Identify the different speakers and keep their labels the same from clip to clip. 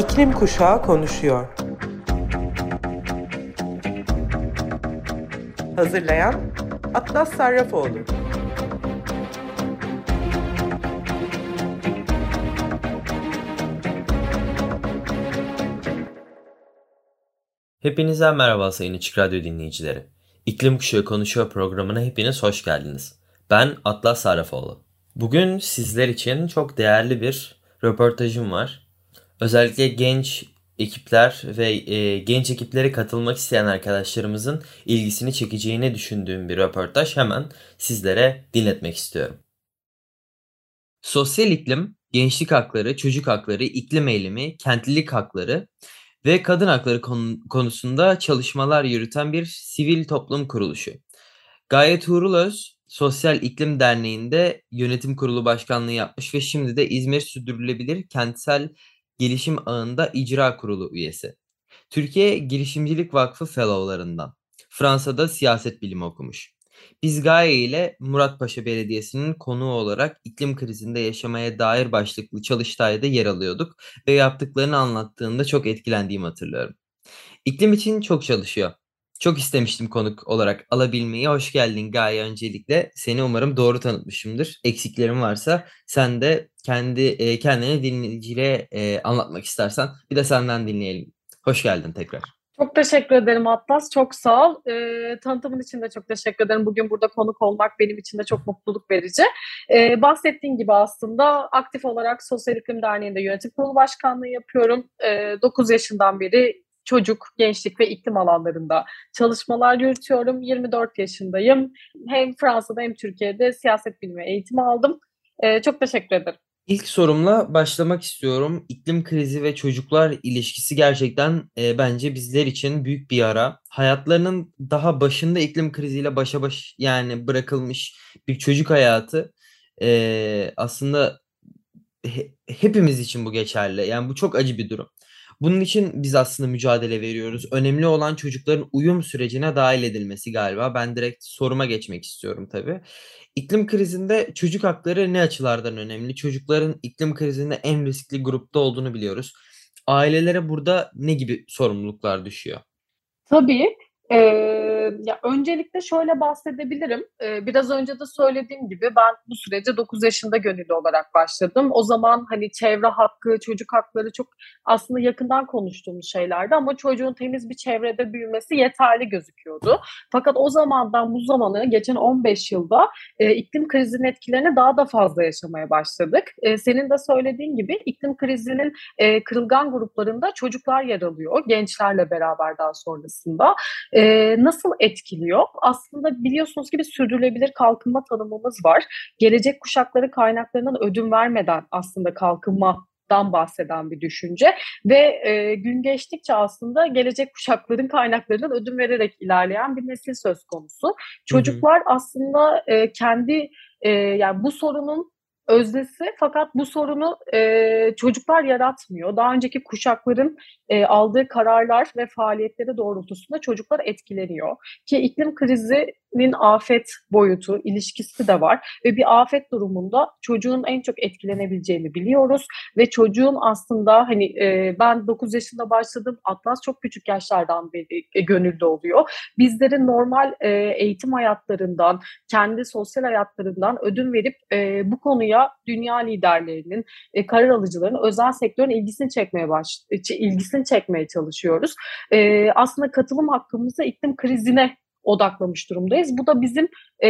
Speaker 1: İklim Kuşağı konuşuyor. Hazırlayan Atlas Sarrafoğlu.
Speaker 2: Hepinize merhaba sayın Açık Radyo dinleyicileri. İklim Kuşağı Konuşuyor programına hepiniz hoş geldiniz. Ben Atlas Sarrafoğlu. Bugün sizler için çok değerli bir röportajım var. Özellikle genç ekipler ve e, genç ekiplere katılmak isteyen arkadaşlarımızın ilgisini çekeceğini düşündüğüm bir röportaj hemen sizlere dinletmek istiyorum. Sosyal iklim, gençlik hakları, çocuk hakları, iklim eğilimi, kentlilik hakları ve kadın hakları konusunda çalışmalar yürüten bir sivil toplum kuruluşu. Gaye Tuğrul Öz, Sosyal İklim Derneği'nde yönetim kurulu başkanlığı yapmış ve şimdi de İzmir Sürdürülebilir Kentsel Gelişim Ağı'nda icra kurulu üyesi. Türkiye Girişimcilik Vakfı Fellow'larından. Fransa'da siyaset bilimi okumuş. Biz Gaye ile Muratpaşa Belediyesi'nin konuğu olarak iklim krizinde yaşamaya dair başlıklı çalıştayda yer alıyorduk ve yaptıklarını anlattığında çok etkilendiğimi hatırlıyorum. İklim için çok çalışıyor. Çok istemiştim konuk olarak alabilmeyi. Hoş geldin Gaye öncelikle. Seni umarım doğru tanıtmışımdır. Eksiklerim varsa sen de kendi e, kendini dinleyicilere e, anlatmak istersen bir de senden dinleyelim. Hoş geldin tekrar.
Speaker 3: Çok teşekkür ederim Atlas. Çok sağ ol. E, tanıtımın için de çok teşekkür ederim. Bugün burada konuk olmak benim için de çok mutluluk verici. E, bahsettiğin gibi aslında aktif olarak Sosyal İklim Derneği'nde yönetim kurulu başkanlığı yapıyorum. E, 9 yaşından beri çocuk, gençlik ve iklim alanlarında çalışmalar yürütüyorum. 24 yaşındayım. Hem Fransa'da hem Türkiye'de siyaset bilimi eğitimi aldım. Ee, çok teşekkür ederim.
Speaker 2: İlk sorumla başlamak istiyorum. İklim krizi ve çocuklar ilişkisi gerçekten e, bence bizler için büyük bir yara. Hayatlarının daha başında iklim kriziyle başa baş yani bırakılmış bir çocuk hayatı e, aslında he, hepimiz için bu geçerli. Yani bu çok acı bir durum. Bunun için biz aslında mücadele veriyoruz. Önemli olan çocukların uyum sürecine dahil edilmesi galiba. Ben direkt soruma geçmek istiyorum tabii. İklim krizinde çocuk hakları ne açılardan önemli? Çocukların iklim krizinde en riskli grupta olduğunu biliyoruz. Ailelere burada ne gibi sorumluluklar düşüyor?
Speaker 3: Tabii. Ee, ya öncelikle şöyle bahsedebilirim. Ee, biraz önce de söylediğim gibi ben bu sürece 9 yaşında gönüllü olarak başladım. O zaman hani çevre hakkı, çocuk hakları çok aslında yakından konuştuğumuz şeylerdi ama çocuğun temiz bir çevrede büyümesi yeterli gözüküyordu. Fakat o zamandan bu zamanı geçen 15 yılda e, iklim krizinin etkilerini daha da fazla yaşamaya başladık. E, senin de söylediğin gibi iklim krizinin e, kırılgan gruplarında çocuklar yer alıyor gençlerle beraber daha sonrasında. E, e, nasıl etkiliyor? Aslında biliyorsunuz ki bir sürdürülebilir kalkınma tanımımız var. Gelecek kuşakları kaynaklarından ödün vermeden aslında kalkınma dan bahseden bir düşünce ve e, gün geçtikçe aslında gelecek kuşakların kaynaklarından ödün vererek ilerleyen bir nesil söz konusu. Çocuklar hı hı. aslında e, kendi e, yani bu sorunun öznesi fakat bu sorunu e, çocuklar yaratmıyor. Daha önceki kuşakların e, aldığı kararlar ve faaliyetleri doğrultusunda çocuklar etkileniyor. Ki iklim krizinin afet boyutu, ilişkisi de var ve bir afet durumunda çocuğun en çok etkilenebileceğini biliyoruz ve çocuğun aslında hani e, ben 9 yaşında başladım, Atlas çok küçük yaşlardan beri e, gönüllü oluyor. Bizlerin normal e, eğitim hayatlarından, kendi sosyal hayatlarından ödün verip e, bu konuya dünya liderlerinin, e, karar alıcıların, özel sektörün ilgisini çekmeye baş, e, ilgisini çekmeye çalışıyoruz. E, aslında katılım hakkımızı iklim krizine odaklamış durumdayız. Bu da bizim e,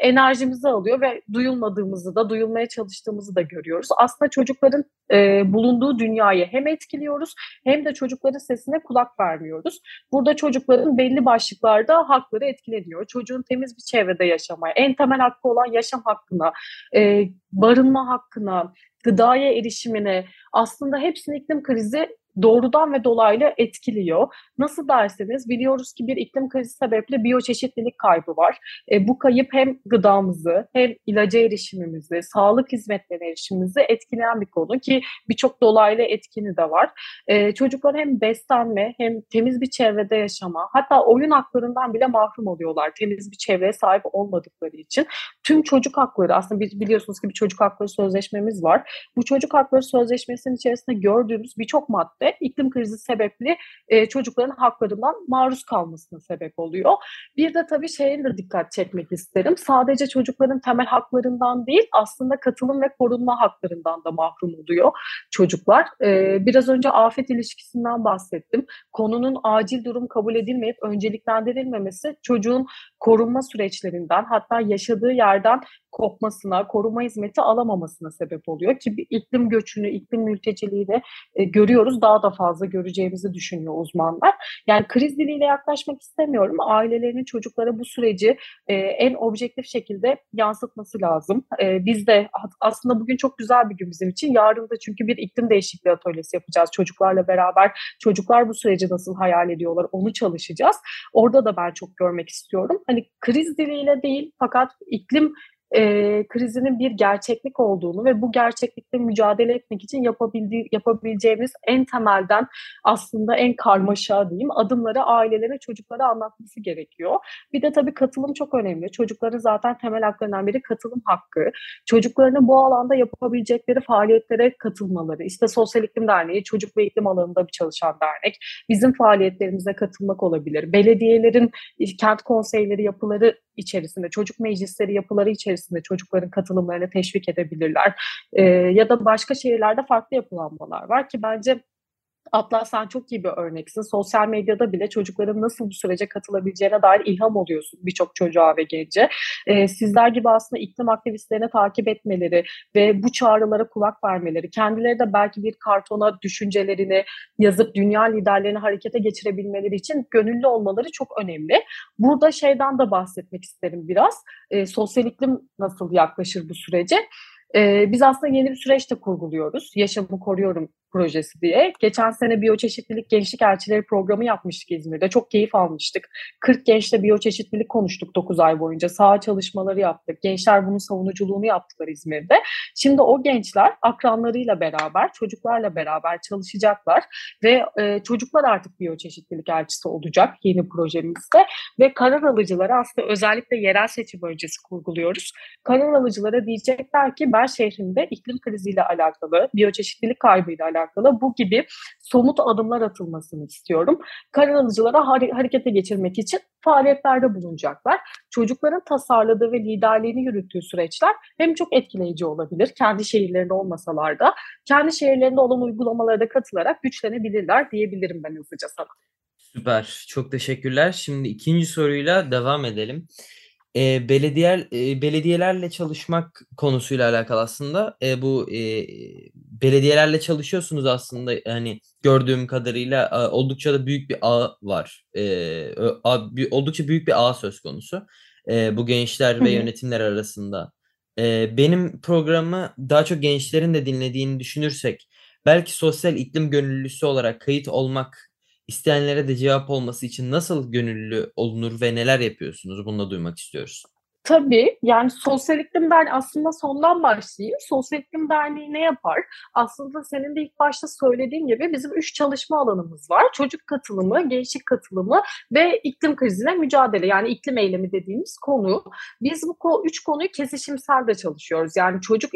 Speaker 3: enerjimizi alıyor ve duyulmadığımızı da, duyulmaya çalıştığımızı da görüyoruz. Aslında çocukların e, bulunduğu dünyayı hem etkiliyoruz hem de çocukların sesine kulak vermiyoruz. Burada çocukların belli başlıklarda hakları etkileniyor. Çocuğun temiz bir çevrede yaşamaya, en temel hakkı olan yaşam hakkına, e, barınma hakkına, gıdaya erişimine aslında hepsini iklim krizi doğrudan ve dolaylı etkiliyor. Nasıl derseniz biliyoruz ki bir iklim krizi sebeple biyoçeşitlilik kaybı var. E, bu kayıp hem gıdamızı hem ilaca erişimimizi, sağlık hizmetlerine erişimimizi etkileyen bir konu ki birçok dolaylı etkini de var. E, çocuklar hem beslenme hem temiz bir çevrede yaşama hatta oyun haklarından bile mahrum oluyorlar temiz bir çevreye sahip olmadıkları için. Tüm çocuk hakları aslında biliyorsunuz ki bir çocuk hakları sözleşmemiz var. Bu çocuk hakları sözleşmesinin içerisinde gördüğümüz birçok madde iklim krizi sebepli e, çocukların haklarından maruz kalmasına sebep oluyor. Bir de tabii şeye de dikkat çekmek isterim. Sadece çocukların temel haklarından değil aslında katılım ve korunma haklarından da mahrum oluyor çocuklar. E, biraz önce afet ilişkisinden bahsettim. Konunun acil durum kabul edilmeyip önceliklendirilmemesi çocuğun korunma süreçlerinden hatta yaşadığı yerden kopmasına, koruma hizmeti alamamasına sebep oluyor ki iklim göçünü, iklim mülteciliği de e, görüyoruz. Daha da fazla göreceğimizi düşünüyor uzmanlar. Yani kriz diliyle yaklaşmak istemiyorum. Ailelerin çocuklara bu süreci e, en objektif şekilde yansıtması lazım. E, biz de aslında bugün çok güzel bir gün bizim için. Yarın da çünkü bir iklim değişikliği atölyesi yapacağız çocuklarla beraber. Çocuklar bu süreci nasıl hayal ediyorlar onu çalışacağız. Orada da ben çok görmek istiyorum. Hani kriz diliyle değil fakat iklim e, krizinin bir gerçeklik olduğunu ve bu gerçeklikle mücadele etmek için yapabildiği, yapabileceğimiz en temelden aslında en karmaşa diyeyim adımları ailelere, çocuklara anlatması gerekiyor. Bir de tabii katılım çok önemli. Çocukların zaten temel haklarından biri katılım hakkı. Çocuklarının bu alanda yapabilecekleri faaliyetlere katılmaları. İşte Sosyal İklim Derneği çocuk ve iklim alanında bir çalışan dernek. Bizim faaliyetlerimize katılmak olabilir. Belediyelerin kent konseyleri yapıları içerisinde, çocuk meclisleri yapıları içerisinde çocukların katılımlarını teşvik edebilirler. E, ya da başka şehirlerde farklı yapılanmalar var ki bence Atlas sen çok iyi bir örneksin. Sosyal medyada bile çocukların nasıl bu sürece katılabileceğine dair ilham oluyorsun birçok çocuğa ve gence. Ee, sizler gibi aslında iklim aktivistlerini takip etmeleri ve bu çağrılara kulak vermeleri, kendileri de belki bir kartona düşüncelerini yazıp dünya liderlerini harekete geçirebilmeleri için gönüllü olmaları çok önemli. Burada şeyden de bahsetmek isterim biraz. Ee, sosyal iklim nasıl yaklaşır bu sürece? Ee, biz aslında yeni bir süreçte kurguluyoruz. Yaşamı koruyorum projesi diye. Geçen sene biyoçeşitlilik gençlik elçileri programı yapmıştık İzmir'de. Çok keyif almıştık. 40 gençle biyoçeşitlilik konuştuk 9 ay boyunca. Saha çalışmaları yaptık. Gençler bunun savunuculuğunu yaptılar İzmir'de. Şimdi o gençler akranlarıyla beraber, çocuklarla beraber çalışacaklar ve e, çocuklar artık biyoçeşitlilik elçisi olacak yeni projemizde ve karar alıcılara aslında özellikle yerel seçim öncesi kurguluyoruz. Karar alıcılara diyecekler ki ben şehrimde iklim kriziyle alakalı, biyoçeşitlilik kaybıyla alakalı alakalı bu gibi somut adımlar atılmasını istiyorum. Karar alıcılara harekete geçirmek için faaliyetlerde bulunacaklar. Çocukların tasarladığı ve liderliğini yürüttüğü süreçler hem çok etkileyici olabilir, kendi şehirlerinde olmasalar da, kendi şehirlerinde olan uygulamalara da katılarak güçlenebilirler diyebilirim ben hızlıca sana.
Speaker 2: Süper, çok teşekkürler. Şimdi ikinci soruyla devam edelim. Eee, belediyer eee, belediyelerle çalışmak konusuyla alakalı aslında. Eee, bu, eee, belediyelerle çalışıyorsunuz aslında, hani, gördüğüm kadarıyla, aaa, oldukça da büyük bir ağ var. Ö a oldukça büyük bir ağ söz konusu, eee, bu gençler ve yönetimler arasında. Eee, benim programı daha çok gençlerin de dinlediğini düşünürsek belki sosyal iklim gönüllüsü olarak kayıt olmak İsteyenlere de cevap olması için nasıl gönüllü olunur ve neler yapıyorsunuz? Bunu da duymak istiyoruz.
Speaker 3: Tabii yani Sosyal İklim Derneği aslında sondan başlayayım. Sosyal İklim Derneği ne yapar? Aslında senin de ilk başta söylediğin gibi bizim üç çalışma alanımız var. Çocuk katılımı, gençlik katılımı ve iklim krizine mücadele yani iklim eylemi dediğimiz konu. Biz bu üç konuyu kesişimsel de çalışıyoruz. Yani çocuk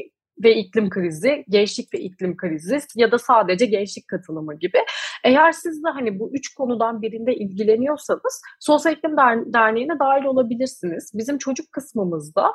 Speaker 3: ve iklim krizi, gençlik ve iklim krizi ya da sadece gençlik katılımı gibi. Eğer siz de hani bu üç konudan birinde ilgileniyorsanız Sosyal İklim Derneği'ne dahil olabilirsiniz. Bizim çocuk kısmımızda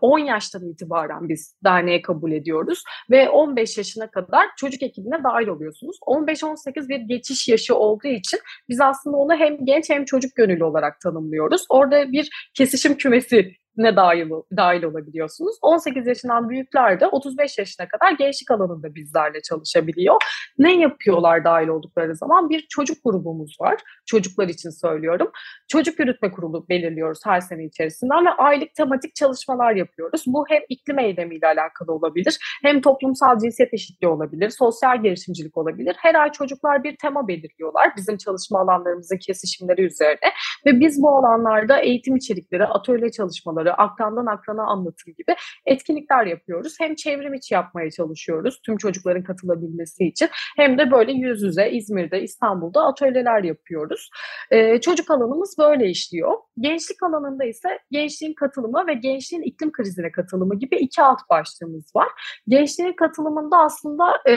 Speaker 3: 10 yaştan itibaren biz derneğe kabul ediyoruz ve 15 yaşına kadar çocuk ekibine dahil oluyorsunuz. 15-18 bir geçiş yaşı olduğu için biz aslında onu hem genç hem çocuk gönüllü olarak tanımlıyoruz. Orada bir kesişim kümesi ne dahil, dahil olabiliyorsunuz. 18 yaşından büyükler de 35 yaşına kadar gençlik alanında bizlerle çalışabiliyor. Ne yapıyorlar dahil oldukları zaman? Bir çocuk grubumuz var. Çocuklar için söylüyorum. Çocuk yürütme kurulu belirliyoruz her sene içerisinden ve aylık tematik çalışmalar yapıyoruz. Bu hem iklim eylemiyle alakalı olabilir, hem toplumsal cinsiyet eşitliği olabilir, sosyal girişimcilik olabilir. Her ay çocuklar bir tema belirliyorlar bizim çalışma alanlarımızın kesişimleri üzerine ve biz bu alanlarda eğitim içerikleri, atölye çalışmaları, akrandan akrana anlatım gibi etkinlikler yapıyoruz. Hem çevrim içi yapmaya çalışıyoruz tüm çocukların katılabilmesi için hem de böyle yüz yüze İzmir'de, İstanbul'da atölyeler yapıyoruz. Ee, çocuk alanımız böyle işliyor. Gençlik alanında ise gençliğin katılımı ve gençliğin iklim krizine katılımı gibi iki alt başlığımız var. Gençliğin katılımında aslında e,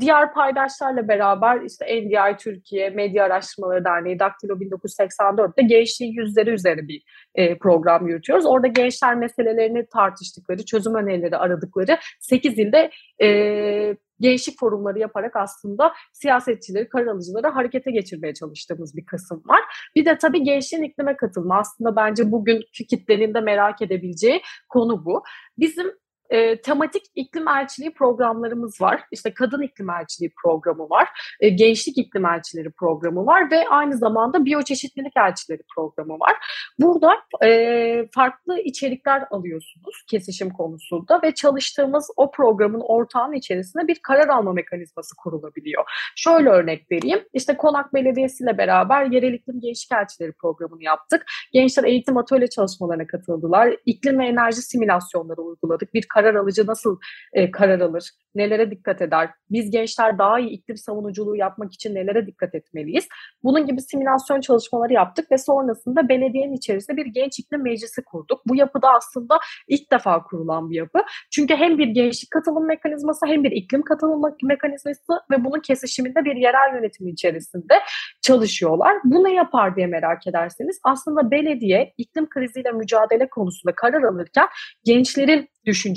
Speaker 3: diğer paydaşlarla beraber işte NDI Türkiye, Medya Araştırmaları Derneği, Daktilo 1984'te gençliğin yüzleri üzeri bir e, program yürütüyoruz. Orada gençler meselelerini tartıştıkları, çözüm önerileri aradıkları 8 ilde e, gençlik forumları yaparak aslında siyasetçileri, karar alıcıları harekete geçirmeye çalıştığımız bir kısım var. Bir de tabii gençliğin iklime katılma. Aslında bence bugünkü kitlenin de merak edebileceği konu bu. Bizim e, tematik iklim elçiliği programlarımız var. İşte kadın iklim elçiliği programı var. E, gençlik iklim elçileri programı var ve aynı zamanda biyoçeşitlilik elçileri programı var. Burada e, farklı içerikler alıyorsunuz kesişim konusunda ve çalıştığımız o programın ortağının içerisinde bir karar alma mekanizması kurulabiliyor. Şöyle örnek vereyim. İşte Konak Belediyesi ile beraber yerel iklim gençlik elçileri programını yaptık. Gençler eğitim atölye çalışmalarına katıldılar. İklim ve enerji simülasyonları uyguladık. Bir karar alıcı nasıl e, karar alır? Nelere dikkat eder? Biz gençler daha iyi iklim savunuculuğu yapmak için nelere dikkat etmeliyiz? Bunun gibi simülasyon çalışmaları yaptık ve sonrasında belediyenin içerisinde bir genç iklim meclisi kurduk. Bu yapıda aslında ilk defa kurulan bir yapı. Çünkü hem bir gençlik katılım mekanizması hem bir iklim katılım mekanizması ve bunun kesişiminde bir yerel yönetim içerisinde çalışıyorlar. Bu ne yapar diye merak ederseniz aslında belediye iklim kriziyle mücadele konusunda karar alırken gençlerin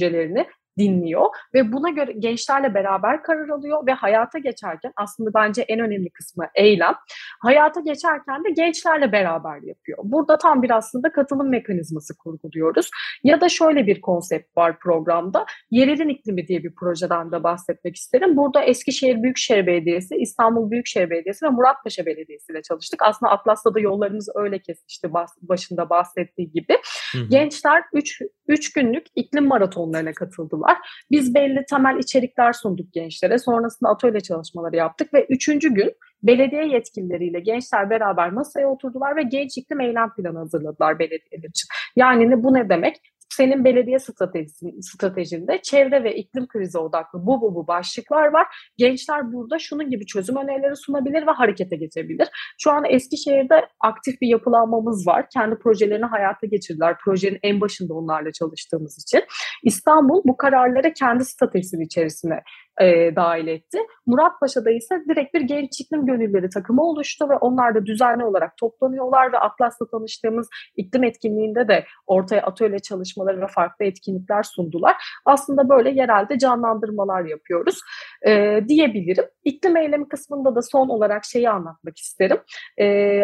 Speaker 3: düşüncelerini dinliyor ve buna göre gençlerle beraber karar alıyor ve hayata geçerken aslında bence en önemli kısmı eylem. Hayata geçerken de gençlerle beraber yapıyor. Burada tam bir aslında katılım mekanizması kurguluyoruz. Ya da şöyle bir konsept var programda. Yerelin iklimi diye bir projeden de bahsetmek isterim. Burada Eskişehir Büyükşehir Belediyesi, İstanbul Büyükşehir Belediyesi ve Muratpaşa Belediyesi ile çalıştık. Aslında Atlas'ta da yollarımız öyle kesişti başında bahsettiği gibi. Hı hı. Gençler 3 günlük iklim maratonlarına katıldılar var. Biz belli temel içerikler sunduk gençlere. Sonrasında atölye çalışmaları yaptık ve üçüncü gün belediye yetkilileriyle gençler beraber masaya oturdular ve genç iklim eylem planı hazırladılar belediyeler için. Yani bu ne demek? Senin belediye stratejinde çevre ve iklim krizi odaklı bu bu bu başlıklar var. Gençler burada şunun gibi çözüm önerileri sunabilir ve harekete geçebilir. Şu an Eskişehir'de aktif bir yapılanmamız var. Kendi projelerini hayata geçirdiler. Projenin en başında onlarla çalıştığımız için. İstanbul bu kararları kendi stratejisinin içerisine e, dahil etti. Muratpaşa'da ise direkt bir genç iklim gönülleri takımı oluştu ve onlar da düzenli olarak toplanıyorlar ve Atlas'la tanıştığımız iklim etkinliğinde de ortaya atölye çalışmaları ve farklı etkinlikler sundular. Aslında böyle yerelde canlandırmalar yapıyoruz e, diyebilirim. İklim eylemi kısmında da son olarak şeyi anlatmak isterim. E,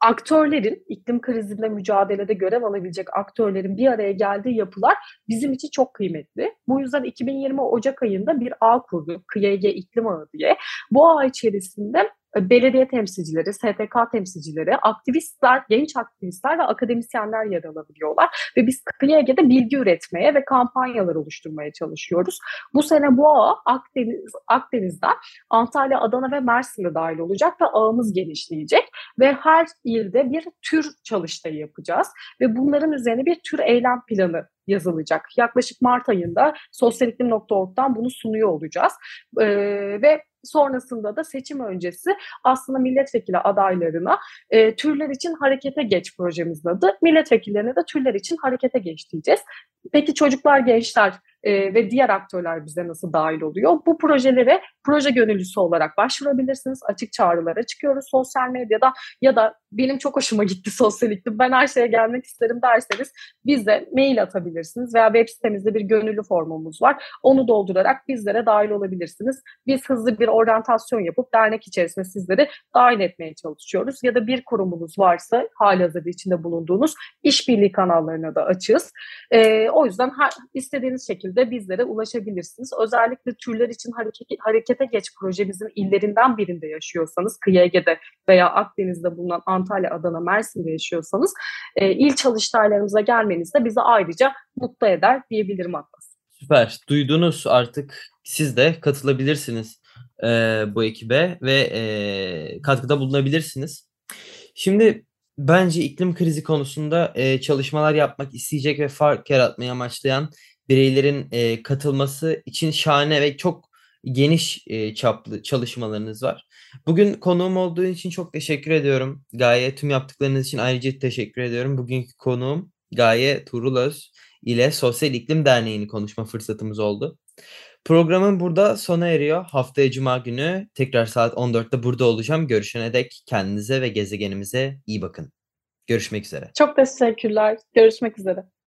Speaker 3: aktörlerin, iklim krizinde mücadelede görev alabilecek aktörlerin bir araya geldiği yapılar bizim için çok kıymetli. Bu yüzden 2020 Ocak ayında bir ağ kurduk, KYG İklim Ağı diye. Bu ağ içerisinde belediye temsilcileri, STK temsilcileri, aktivistler, genç aktivistler ve akademisyenler yer alabiliyorlar. Ve biz KYG'de bilgi üretmeye ve kampanyalar oluşturmaya çalışıyoruz. Bu sene bu ağa Akdeniz, Akdeniz'den Antalya, Adana ve Mersin'de dahil olacak ve ağımız genişleyecek. Ve her ilde bir tür çalıştayı yapacağız. Ve bunların üzerine bir tür eylem planı yazılacak. Yaklaşık Mart ayında sosyaliklim.org'dan bunu sunuyor olacağız. Ee, ve sonrasında da seçim öncesi aslında milletvekili adaylarına e, türler için harekete geç projemizin adı. Milletvekillerine de türler için harekete geç diyeceğiz. Peki çocuklar, gençler e, ve diğer aktörler bize nasıl dahil oluyor? Bu projelere proje gönüllüsü olarak başvurabilirsiniz. Açık çağrılara çıkıyoruz sosyal medyada ya da benim çok hoşuma gitti sosyal iklim. Ben her şeye gelmek isterim derseniz bize mail atabilirsiniz veya web sitemizde bir gönüllü formumuz var. Onu doldurarak bizlere dahil olabilirsiniz. Biz hızlı bir oryantasyon yapıp dernek içerisinde sizleri dahil etmeye çalışıyoruz. Ya da bir kurumunuz varsa hali hazırda içinde bulunduğunuz işbirliği kanallarına da açığız. E, o yüzden her, istediğiniz şekilde bizlere ulaşabilirsiniz. Özellikle türler için hareket, harekete geç projemizin illerinden birinde yaşıyorsanız, Kıyı veya Akdeniz'de bulunan Antalya, Adana, Mersin'de yaşıyorsanız e, il çalıştaylarımıza gelmeniz de bizi ayrıca mutlu eder diyebilirim Atlas.
Speaker 2: Süper. Duydunuz artık siz de katılabilirsiniz e, bu ekibe ve e, katkıda bulunabilirsiniz. Şimdi bence iklim krizi konusunda e, çalışmalar yapmak isteyecek ve fark yaratmayı amaçlayan bireylerin e, katılması için şahane ve çok geniş e, çaplı çalışmalarınız var. Bugün konuğum olduğu için çok teşekkür ediyorum. Gaye tüm yaptıklarınız için ayrıca teşekkür ediyorum. Bugünkü konuğum Gaye Turulöz ile Sosyal İklim Derneği'ni konuşma fırsatımız oldu. Programın burada sona eriyor. Haftaya Cuma günü tekrar saat 14'te burada olacağım. Görüşene dek kendinize ve gezegenimize iyi bakın. Görüşmek üzere.
Speaker 3: Çok teşekkürler. Görüşmek üzere.